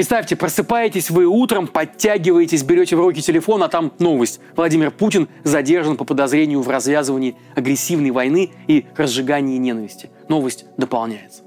Представьте, просыпаетесь вы утром, подтягиваетесь, берете в руки телефон, а там новость. Владимир Путин задержан по подозрению в развязывании агрессивной войны и разжигании ненависти. Новость дополняется.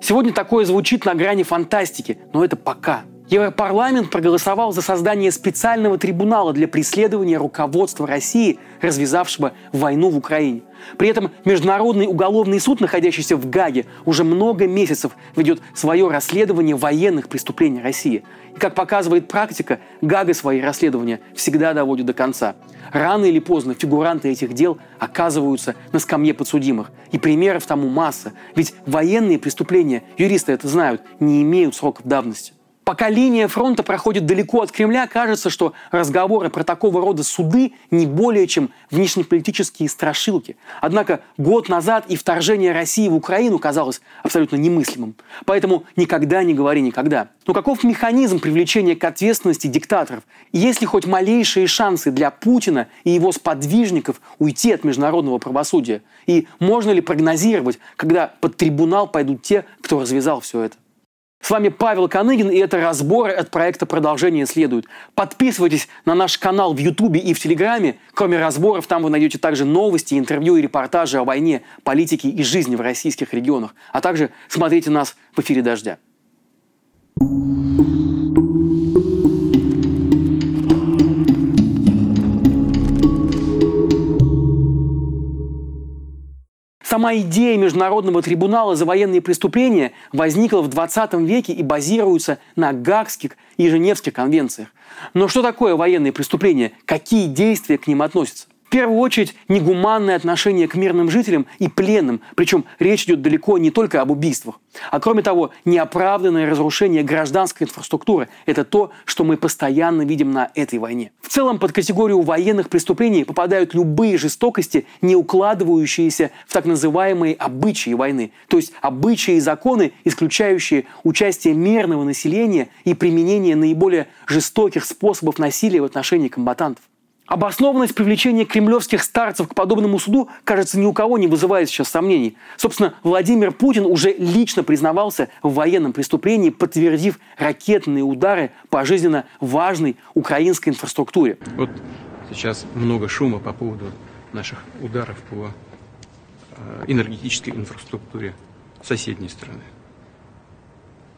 Сегодня такое звучит на грани фантастики, но это пока – Европарламент проголосовал за создание специального трибунала для преследования руководства России, развязавшего войну в Украине. При этом Международный уголовный суд, находящийся в Гаге, уже много месяцев ведет свое расследование военных преступлений России. И как показывает практика, Гага свои расследования всегда доводит до конца. Рано или поздно фигуранты этих дел оказываются на скамье подсудимых. И примеров тому масса. Ведь военные преступления, юристы это знают, не имеют сроков давности. Пока линия фронта проходит далеко от Кремля, кажется, что разговоры про такого рода суды не более чем внешнеполитические страшилки. Однако год назад и вторжение России в Украину казалось абсолютно немыслимым. Поэтому никогда не говори никогда. Но каков механизм привлечения к ответственности диктаторов? Есть ли хоть малейшие шансы для Путина и его сподвижников уйти от международного правосудия? И можно ли прогнозировать, когда под трибунал пойдут те, кто развязал все это? С вами Павел Коныгин, и это разборы от проекта «Продолжение следует». Подписывайтесь на наш канал в Ютубе и в Телеграме. Кроме разборов, там вы найдете также новости, интервью и репортажи о войне, политике и жизни в российских регионах. А также смотрите нас в эфире «Дождя». Сама идея Международного трибунала за военные преступления возникла в 20 веке и базируется на Гаагских и Женевских конвенциях. Но что такое военные преступления? Какие действия к ним относятся? В первую очередь, негуманное отношение к мирным жителям и пленным, причем речь идет далеко не только об убийствах. А кроме того, неоправданное разрушение гражданской инфраструктуры – это то, что мы постоянно видим на этой войне. В целом, под категорию военных преступлений попадают любые жестокости, не укладывающиеся в так называемые обычаи войны, то есть обычаи и законы, исключающие участие мирного населения и применение наиболее жестоких способов насилия в отношении комбатантов. Обоснованность привлечения кремлевских старцев к подобному суду, кажется, ни у кого не вызывает сейчас сомнений. Собственно, Владимир Путин уже лично признавался в военном преступлении, подтвердив ракетные удары по жизненно важной украинской инфраструктуре. Вот сейчас много шума по поводу наших ударов по э, энергетической инфраструктуре соседней страны.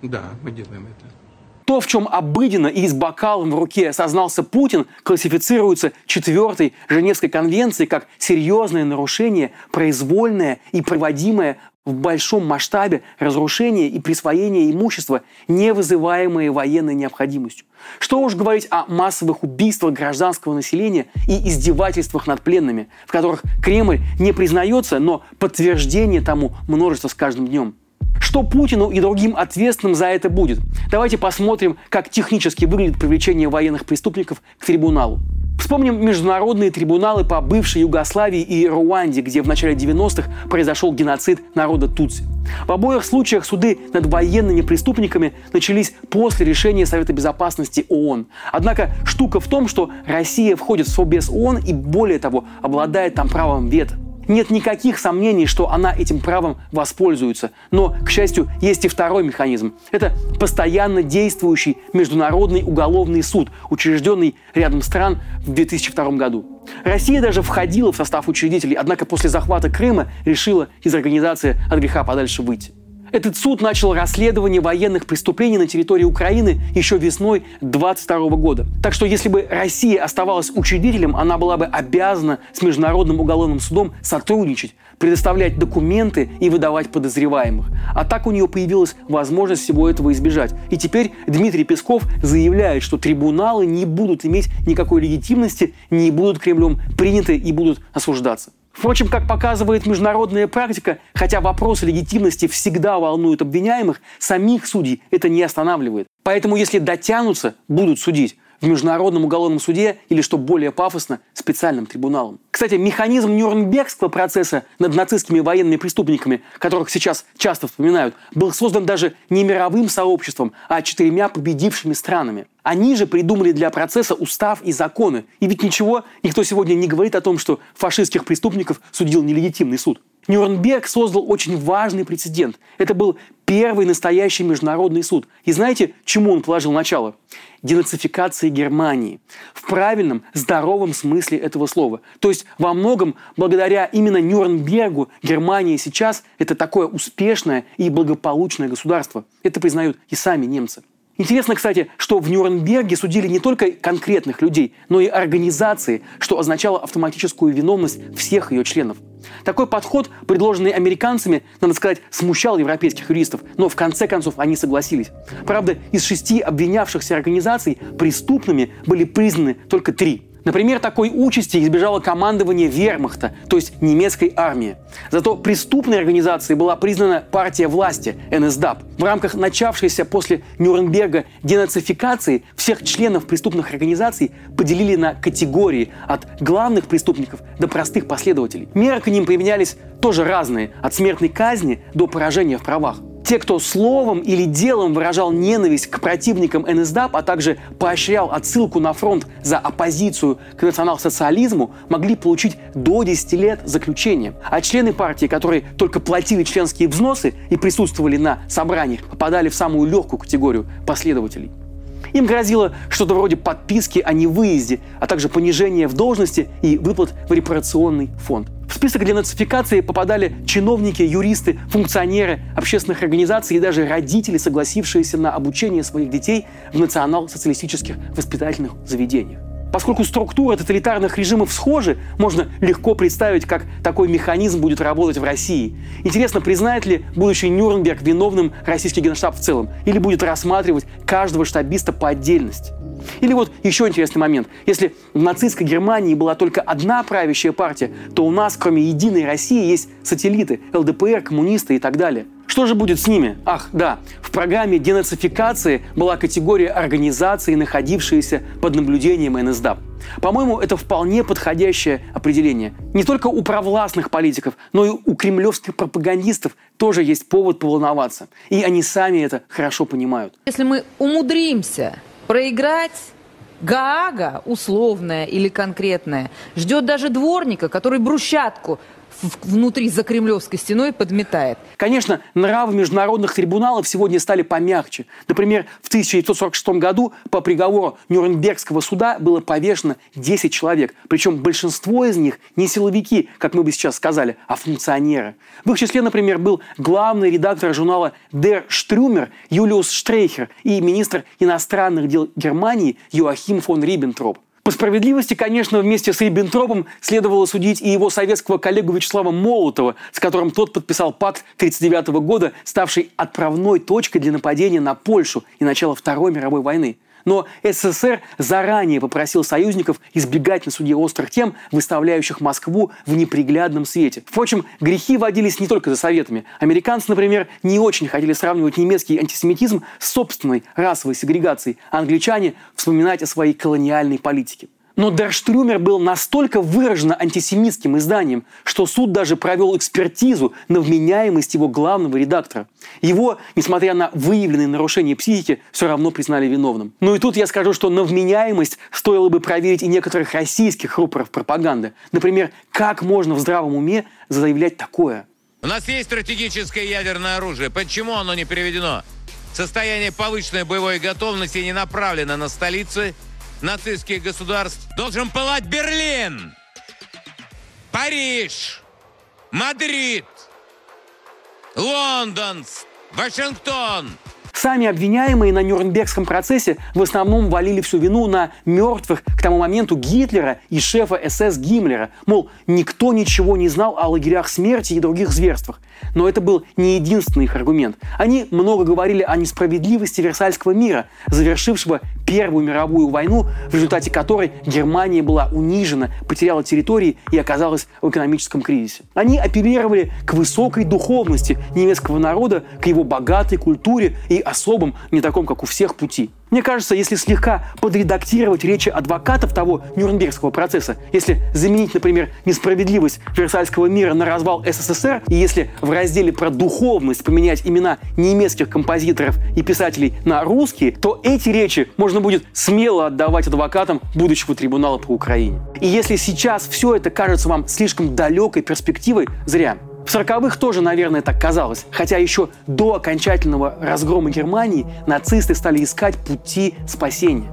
Да, мы делаем это. То, в чем обыденно и с бокалом в руке сознался Путин, классифицируется четвертой Женевской конвенцией как серьезное нарушение, произвольное и проводимое в большом масштабе разрушение и присвоение имущества, не вызываемые военной необходимостью. Что уж говорить о массовых убийствах гражданского населения и издевательствах над пленными, в которых Кремль не признается, но подтверждение тому множество с каждым днем. Что Путину и другим ответственным за это будет? Давайте посмотрим, как технически выглядит привлечение военных преступников к трибуналу. Вспомним международные трибуналы по бывшей Югославии и Руанде, где в начале 90-х произошел геноцид народа Тутси. В обоих случаях суды над военными преступниками начались после решения Совета Безопасности ООН. Однако штука в том, что Россия входит в Совбез ООН и более того обладает там правом вето. Нет никаких сомнений, что она этим правом воспользуется. Но, к счастью, есть и второй механизм. Это постоянно действующий Международный уголовный суд, учрежденный рядом стран в 2002 году. Россия даже входила в состав учредителей, однако после захвата Крыма решила из организации от греха подальше выйти. Этот суд начал расследование военных преступлений на территории Украины еще весной 22 года. Так что если бы Россия оставалась учредителем, она была бы обязана с Международным уголовным судом сотрудничать, предоставлять документы и выдавать подозреваемых. А так у нее появилась возможность всего этого избежать. И теперь Дмитрий Песков заявляет, что трибуналы не будут иметь никакой легитимности, не будут Кремлем приняты и будут осуждаться. Впрочем, как показывает международная практика, хотя вопросы легитимности всегда волнуют обвиняемых, самих судей это не останавливает. Поэтому если дотянутся, будут судить в Международном уголовном суде или, что более пафосно, специальным трибуналом. Кстати, механизм Нюрнбергского процесса над нацистскими военными преступниками, которых сейчас часто вспоминают, был создан даже не мировым сообществом, а четырьмя победившими странами. Они же придумали для процесса устав и законы. И ведь ничего, никто сегодня не говорит о том, что фашистских преступников судил нелегитимный суд. Нюрнберг создал очень важный прецедент. Это был первый настоящий международный суд. И знаете, чему он положил начало? Денацификации Германии. В правильном, здоровом смысле этого слова. То есть во многом благодаря именно Нюрнбергу Германия сейчас это такое успешное и благополучное государство. Это признают и сами немцы. Интересно, кстати, что в Нюрнберге судили не только конкретных людей, но и организации, что означало автоматическую виновность всех ее членов. Такой подход, предложенный американцами, надо сказать, смущал европейских юристов, но в конце концов они согласились. Правда, из шести обвинявшихся организаций преступными были признаны только три – Например, такой участи избежало командование вермахта, то есть немецкой армии. Зато преступной организацией была признана партия власти, НСДАП. В рамках начавшейся после Нюрнберга денацификации всех членов преступных организаций поделили на категории от главных преступников до простых последователей. Меры к ним применялись тоже разные, от смертной казни до поражения в правах. Те, кто словом или делом выражал ненависть к противникам НСДАП, а также поощрял отсылку на фронт за оппозицию к национал-социализму, могли получить до 10 лет заключения. А члены партии, которые только платили членские взносы и присутствовали на собраниях, попадали в самую легкую категорию последователей. Им грозило что-то вроде подписки о невыезде, а также понижение в должности и выплат в репарационный фонд. В список денацификации попадали чиновники, юристы, функционеры общественных организаций и даже родители, согласившиеся на обучение своих детей в национал-социалистических воспитательных заведениях. Поскольку структура тоталитарных режимов схожи, можно легко представить, как такой механизм будет работать в России. Интересно, признает ли будущий Нюрнберг виновным российский генштаб в целом? Или будет рассматривать каждого штабиста по отдельности? Или вот еще интересный момент. Если в нацистской Германии была только одна правящая партия, то у нас, кроме Единой России, есть сателлиты, ЛДПР, коммунисты и так далее. Что же будет с ними? Ах, да, в программе денацификации была категория организаций, находившиеся под наблюдением НСДАП. По-моему, это вполне подходящее определение. Не только у провластных политиков, но и у кремлевских пропагандистов тоже есть повод поволноваться. И они сами это хорошо понимают. Если мы умудримся проиграть Гаага, условная или конкретная, ждет даже дворника, который брусчатку внутри за кремлевской стеной подметает. Конечно, нравы международных трибуналов сегодня стали помягче. Например, в 1946 году по приговору Нюрнбергского суда было повешено 10 человек. Причем большинство из них не силовики, как мы бы сейчас сказали, а функционеры. В их числе, например, был главный редактор журнала Der Strömer Юлиус Штрейхер и министр иностранных дел Германии Йоахим фон Риббентроп. По справедливости, конечно, вместе с Риббентропом следовало судить и его советского коллегу Вячеслава Молотова, с которым тот подписал пакт 1939 года, ставший отправной точкой для нападения на Польшу и начала Второй мировой войны. Но СССР заранее попросил союзников избегать на суде острых тем, выставляющих Москву в неприглядном свете. Впрочем, грехи водились не только за советами. Американцы, например, не очень хотели сравнивать немецкий антисемитизм с собственной расовой сегрегацией, а англичане вспоминать о своей колониальной политике. Но Дерштрюмер был настолько выраженно антисемитским изданием, что суд даже провел экспертизу на вменяемость его главного редактора. Его, несмотря на выявленные нарушения психики, все равно признали виновным. Ну и тут я скажу, что на вменяемость стоило бы проверить и некоторых российских рупоров пропаганды. Например, как можно в здравом уме заявлять такое? У нас есть стратегическое ядерное оружие. Почему оно не переведено? Состояние повышенной боевой готовности не направлено на столицы нацистских государств должен пылать Берлин, Париж, Мадрид, Лондон, Вашингтон – Сами обвиняемые на Нюрнбергском процессе в основном валили всю вину на мертвых к тому моменту Гитлера и шефа СС Гиммлера. Мол, никто ничего не знал о лагерях смерти и других зверствах. Но это был не единственный их аргумент. Они много говорили о несправедливости Версальского мира, завершившего Первую мировую войну, в результате которой Германия была унижена, потеряла территории и оказалась в экономическом кризисе. Они апеллировали к высокой духовности немецкого народа, к его богатой культуре и особом, не таком, как у всех, пути. Мне кажется, если слегка подредактировать речи адвокатов того Нюрнбергского процесса, если заменить, например, несправедливость Версальского мира на развал СССР, и если в разделе про духовность поменять имена немецких композиторов и писателей на русские, то эти речи можно будет смело отдавать адвокатам будущего трибунала по Украине. И если сейчас все это кажется вам слишком далекой перспективой, зря. В 40-х тоже, наверное, так казалось. Хотя еще до окончательного разгрома Германии нацисты стали искать пути спасения.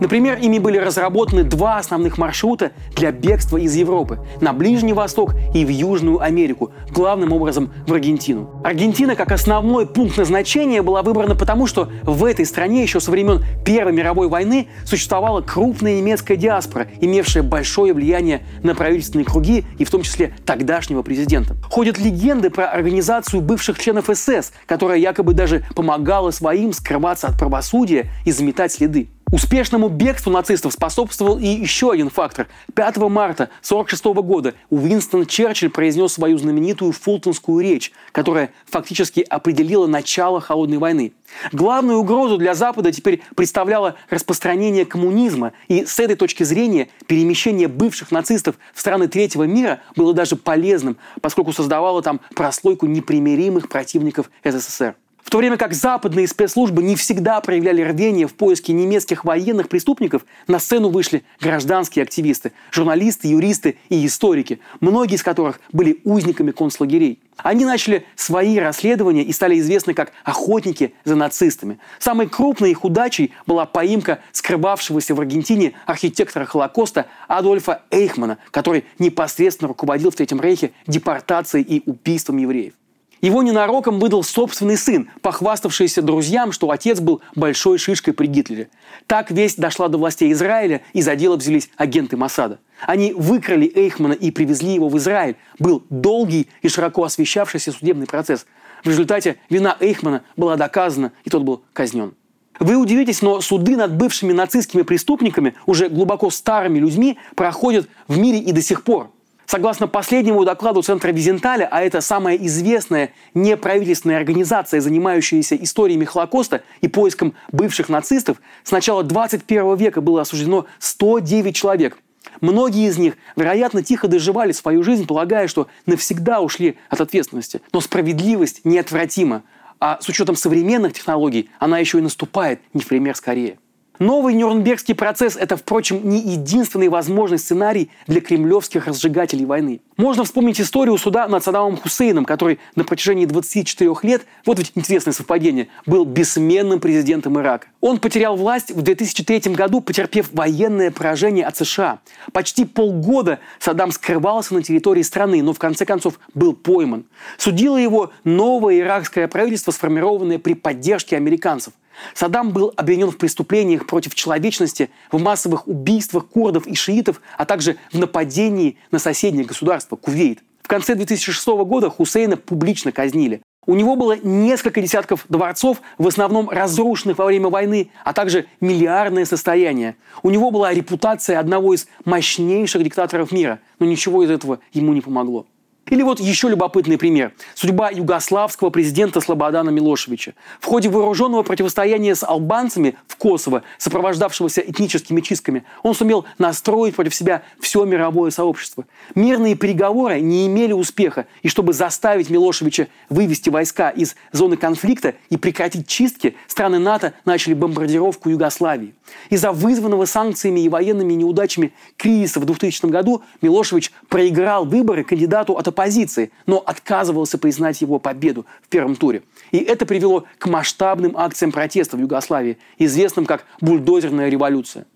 Например, ими были разработаны два основных маршрута для бегства из Европы – на Ближний Восток и в Южную Америку, главным образом в Аргентину. Аргентина как основной пункт назначения была выбрана потому, что в этой стране еще со времен Первой мировой войны существовала крупная немецкая диаспора, имевшая большое влияние на правительственные круги и в том числе тогдашнего президента. Ходят легенды про организацию бывших членов СС, которая якобы даже помогала своим скрываться от правосудия и заметать следы. Успешному бегству нацистов способствовал и еще один фактор. 5 марта 1946 года Уинстон Черчилль произнес свою знаменитую фултонскую речь, которая фактически определила начало Холодной войны. Главную угрозу для Запада теперь представляло распространение коммунизма, и с этой точки зрения перемещение бывших нацистов в страны третьего мира было даже полезным, поскольку создавало там прослойку непримиримых противников СССР. В то время как западные спецслужбы не всегда проявляли рвение в поиске немецких военных преступников, на сцену вышли гражданские активисты, журналисты, юристы и историки, многие из которых были узниками концлагерей. Они начали свои расследования и стали известны как охотники за нацистами. Самой крупной их удачей была поимка скрывавшегося в Аргентине архитектора Холокоста Адольфа Эйхмана, который непосредственно руководил в Третьем Рейхе депортацией и убийством евреев. Его ненароком выдал собственный сын, похваставшийся друзьям, что отец был большой шишкой при Гитлере. Так весть дошла до властей Израиля, и за дело взялись агенты Масада. Они выкрали Эйхмана и привезли его в Израиль. Был долгий и широко освещавшийся судебный процесс. В результате вина Эйхмана была доказана, и тот был казнен. Вы удивитесь, но суды над бывшими нацистскими преступниками, уже глубоко старыми людьми, проходят в мире и до сих пор – Согласно последнему докладу Центра Визенталя, а это самая известная неправительственная организация, занимающаяся историями Холокоста и поиском бывших нацистов, с начала 21 века было осуждено 109 человек. Многие из них, вероятно, тихо доживали свою жизнь, полагая, что навсегда ушли от ответственности. Но справедливость неотвратима, а с учетом современных технологий она еще и наступает не в пример скорее. Новый Нюрнбергский процесс – это, впрочем, не единственный возможный сценарий для кремлевских разжигателей войны. Можно вспомнить историю суда над Саддамом Хусейном, который на протяжении 24 лет, вот ведь интересное совпадение, был бессменным президентом Ирака. Он потерял власть в 2003 году, потерпев военное поражение от США. Почти полгода Саддам скрывался на территории страны, но в конце концов был пойман. Судило его новое иракское правительство, сформированное при поддержке американцев – Саддам был обвинен в преступлениях против человечности, в массовых убийствах курдов и шиитов, а также в нападении на соседнее государство – Кувейт. В конце 2006 года Хусейна публично казнили. У него было несколько десятков дворцов, в основном разрушенных во время войны, а также миллиардное состояние. У него была репутация одного из мощнейших диктаторов мира, но ничего из этого ему не помогло. Или вот еще любопытный пример. Судьба югославского президента Слободана Милошевича. В ходе вооруженного противостояния с албанцами в Косово, сопровождавшегося этническими чистками, он сумел настроить против себя все мировое сообщество. Мирные переговоры не имели успеха, и чтобы заставить Милошевича вывести войска из зоны конфликта и прекратить чистки, страны НАТО начали бомбардировку Югославии. Из-за вызванного санкциями и военными неудачами кризиса в 2000 году Милошевич проиграл выборы кандидату от оппозиции, но отказывался признать его победу в первом туре. И это привело к масштабным акциям протеста в Югославии, известным как «бульдозерная революция».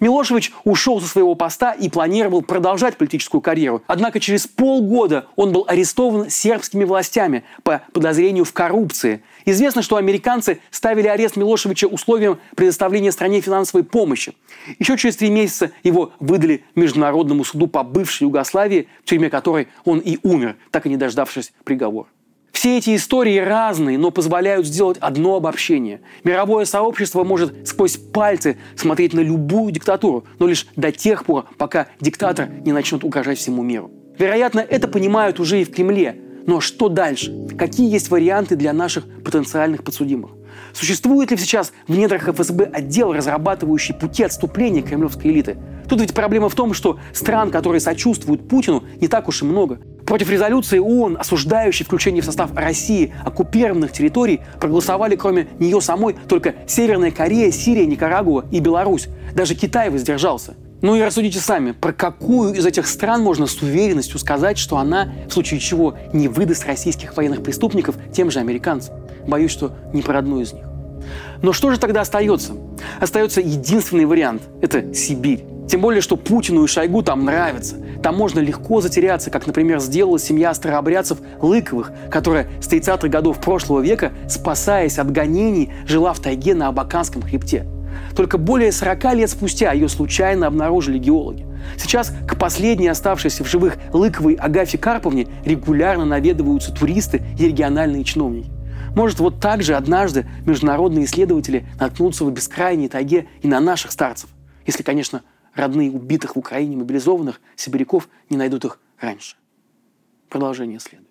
Милошевич ушел со своего поста и планировал продолжать политическую карьеру. Однако через полгода он был арестован сербскими властями по подозрению в коррупции. Известно, что американцы ставили арест Милошевича условием предоставления стране финансовой помощи. Еще через три месяца его выдали Международному суду по бывшей Югославии, в тюрьме которой он и умер, так и не дождавшись приговора. Все эти истории разные, но позволяют сделать одно обобщение. Мировое сообщество может сквозь пальцы смотреть на любую диктатуру, но лишь до тех пор, пока диктатор не начнет угрожать всему миру. Вероятно, это понимают уже и в Кремле. Но что дальше? Какие есть варианты для наших потенциальных подсудимых? Существует ли сейчас в недрах ФСБ отдел, разрабатывающий пути отступления кремлевской элиты? Тут ведь проблема в том, что стран, которые сочувствуют Путину, не так уж и много. Против резолюции ООН, осуждающей включение в состав России оккупированных территорий, проголосовали кроме нее самой только Северная Корея, Сирия, Никарагуа и Беларусь. Даже Китай воздержался. Ну и рассудите сами, про какую из этих стран можно с уверенностью сказать, что она, в случае чего, не выдаст российских военных преступников тем же американцам? Боюсь, что не про одну из них. Но что же тогда остается? Остается единственный вариант – это Сибирь. Тем более, что Путину и Шойгу там нравится. Там можно легко затеряться, как, например, сделала семья старообрядцев Лыковых, которая с 30-х годов прошлого века, спасаясь от гонений, жила в тайге на Абаканском хребте. Только более 40 лет спустя ее случайно обнаружили геологи. Сейчас к последней оставшейся в живых Лыковой Агафе Карповне регулярно наведываются туристы и региональные чиновники. Может, вот так же однажды международные исследователи наткнутся в бескрайней тайге и на наших старцев, если, конечно, родные убитых в Украине мобилизованных сибиряков не найдут их раньше. Продолжение следует.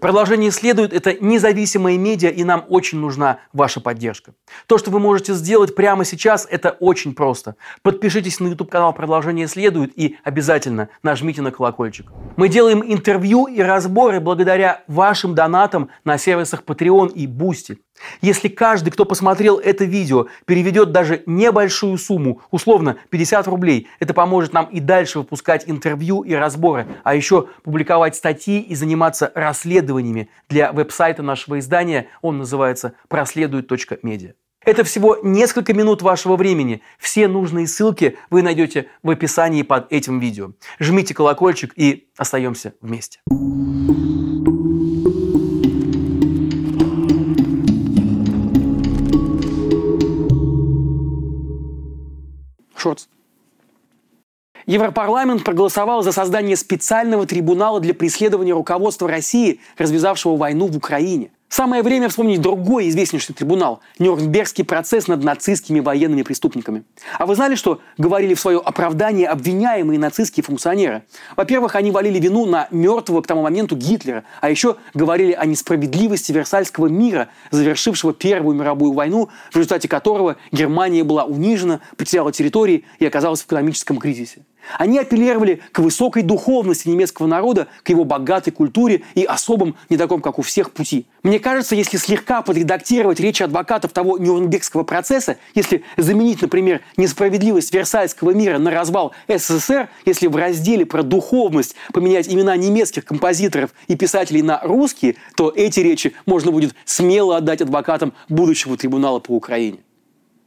Продолжение следует. Это независимые медиа, и нам очень нужна ваша поддержка. То, что вы можете сделать прямо сейчас, это очень просто. Подпишитесь на YouTube-канал «Продолжение следует» и обязательно нажмите на колокольчик. Мы делаем интервью и разборы благодаря вашим донатам на сервисах Patreon и Boosty. Если каждый, кто посмотрел это видео, переведет даже небольшую сумму, условно 50 рублей, это поможет нам и дальше выпускать интервью и разборы, а еще публиковать статьи и заниматься расследованиями для веб-сайта нашего издания. Он называется проследует.медиа. Это всего несколько минут вашего времени. Все нужные ссылки вы найдете в описании под этим видео. Жмите колокольчик и остаемся вместе. Европарламент проголосовал за создание специального трибунала для преследования руководства России, развязавшего войну в Украине. Самое время вспомнить другой известнейший трибунал – Нюрнбергский процесс над нацистскими военными преступниками. А вы знали, что говорили в свое оправдание обвиняемые нацистские функционеры? Во-первых, они валили вину на мертвого к тому моменту Гитлера, а еще говорили о несправедливости Версальского мира, завершившего Первую мировую войну, в результате которого Германия была унижена, потеряла территории и оказалась в экономическом кризисе. Они апеллировали к высокой духовности немецкого народа, к его богатой культуре и особым, не таком, как у всех, пути. Мне кажется, если слегка подредактировать речи адвокатов того Нюрнбергского процесса, если заменить, например, несправедливость Версальского мира на развал СССР, если в разделе про духовность поменять имена немецких композиторов и писателей на русские, то эти речи можно будет смело отдать адвокатам будущего трибунала по Украине.